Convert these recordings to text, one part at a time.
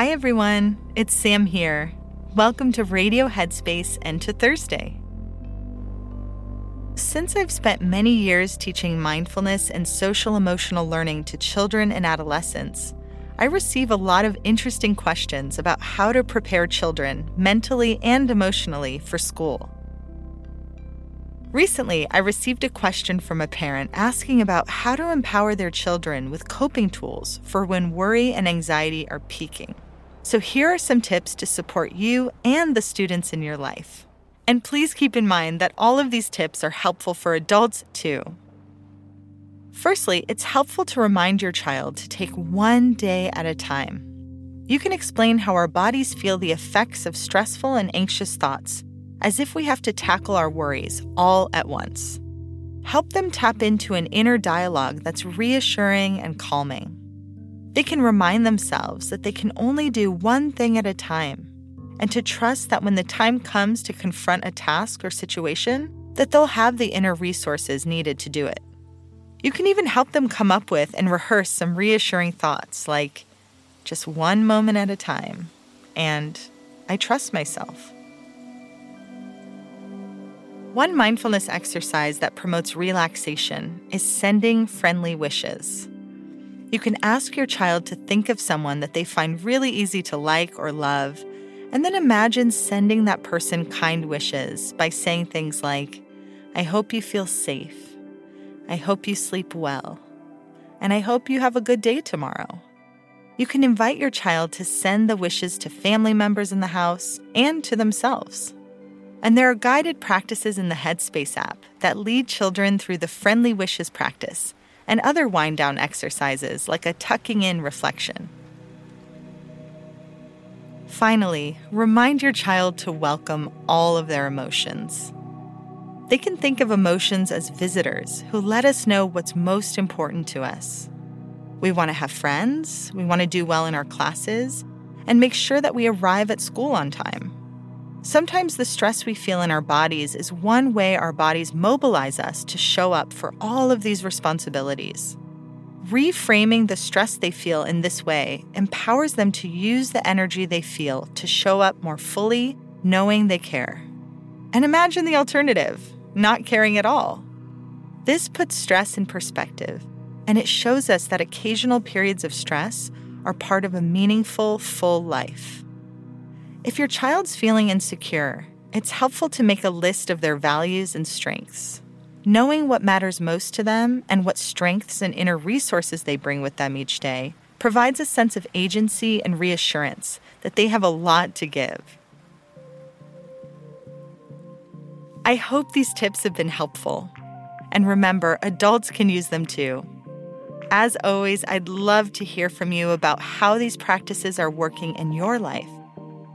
Hi, everyone. It's Sam here. Welcome to Radio Headspace and to Thursday. Since I've spent many years teaching mindfulness and social emotional learning to children and adolescents, I receive a lot of interesting questions about how to prepare children mentally and emotionally for school. Recently, I received a question from a parent asking about how to empower their children with coping tools for when worry and anxiety are peaking. So, here are some tips to support you and the students in your life. And please keep in mind that all of these tips are helpful for adults too. Firstly, it's helpful to remind your child to take one day at a time. You can explain how our bodies feel the effects of stressful and anxious thoughts as if we have to tackle our worries all at once. Help them tap into an inner dialogue that's reassuring and calming. They can remind themselves that they can only do one thing at a time and to trust that when the time comes to confront a task or situation, that they'll have the inner resources needed to do it. You can even help them come up with and rehearse some reassuring thoughts like just one moment at a time and I trust myself. One mindfulness exercise that promotes relaxation is sending friendly wishes. You can ask your child to think of someone that they find really easy to like or love, and then imagine sending that person kind wishes by saying things like, I hope you feel safe. I hope you sleep well. And I hope you have a good day tomorrow. You can invite your child to send the wishes to family members in the house and to themselves. And there are guided practices in the Headspace app that lead children through the friendly wishes practice and other wind down exercises like a tucking in reflection. Finally, remind your child to welcome all of their emotions. They can think of emotions as visitors who let us know what's most important to us. We want to have friends, we want to do well in our classes, and make sure that we arrive at school on time. Sometimes the stress we feel in our bodies is one way our bodies mobilize us to show up for all of these responsibilities. Reframing the stress they feel in this way empowers them to use the energy they feel to show up more fully, knowing they care. And imagine the alternative not caring at all. This puts stress in perspective, and it shows us that occasional periods of stress are part of a meaningful, full life. If your child's feeling insecure, it's helpful to make a list of their values and strengths. Knowing what matters most to them and what strengths and inner resources they bring with them each day provides a sense of agency and reassurance that they have a lot to give. I hope these tips have been helpful. And remember, adults can use them too. As always, I'd love to hear from you about how these practices are working in your life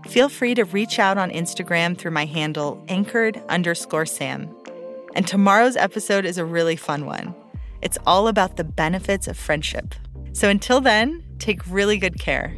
feel free to reach out on Instagram through my handle, anchored underscore Sam. And tomorrow's episode is a really fun one. It's all about the benefits of friendship. So until then, take really good care.